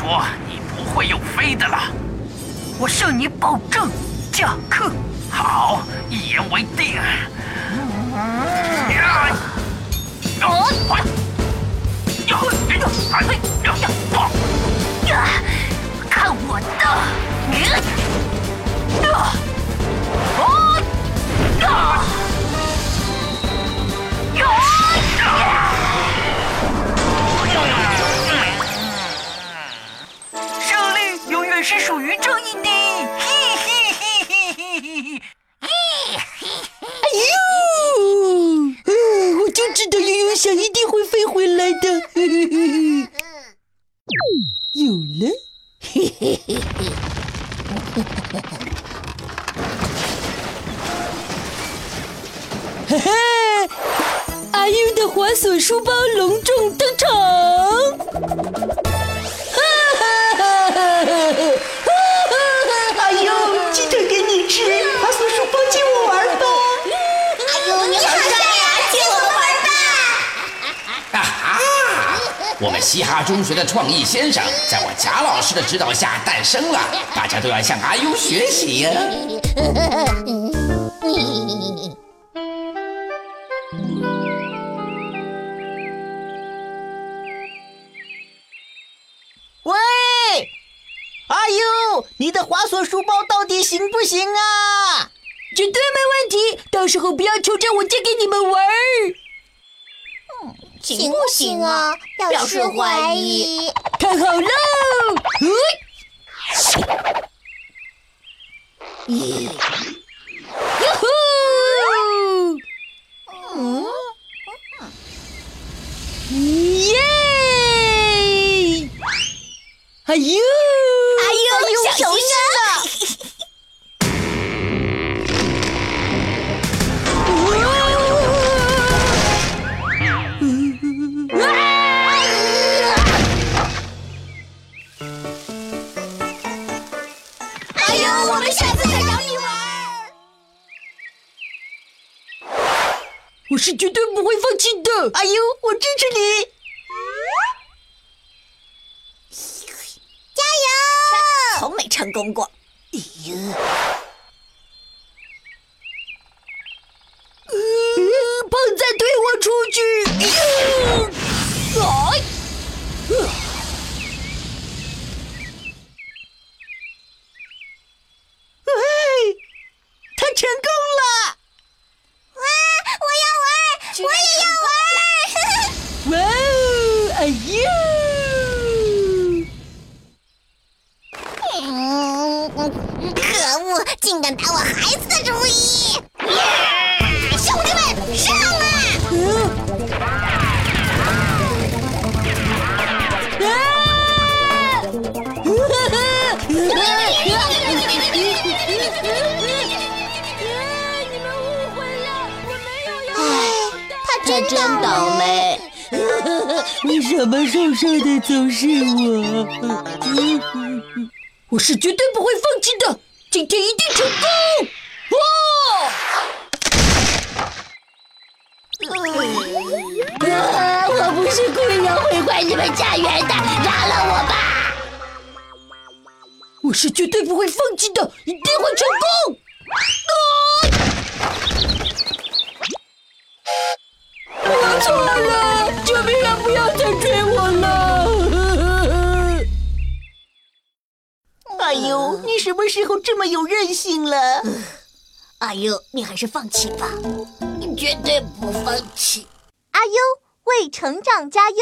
说你不会用飞的了。我向你保证，驾客。好，一言为定。回来的，有了，嘿嘿嘿嘿，嘿嘿，阿英的滑索书包隆重登场，我们嘻哈中学的创意先生，在我贾老师的指导下诞生了，大家都要向阿优学习呀！喂，阿优，你的滑索书包到底行不行啊？绝对没问题，到时候不要求着我借给你们玩。行不行啊？表示怀疑。看好喽！咦，哟呼！嗯，耶！哎呦，哎呦，小心啊！我是绝对不会放弃的，阿优，我支持你，加油！从没成功过。哎呀，胖仔推我出去！哎，哎，他成功了！我要玩，我也要玩！哇可恶，竟敢打我孩子的主意！兄弟们，上啊！哎，他真倒霉。为什么受伤的总是我？我是绝对不会放弃的，今天一定成功！哇！啊！我不是故意要毁坏你们家园的，饶了我吧！我是绝对不会放弃的，一定会成功！我错了，追我了！哎呦，你什么时候这么有韧性了？阿呦，你还是放弃吧，你绝对不放弃。阿优为成长加油。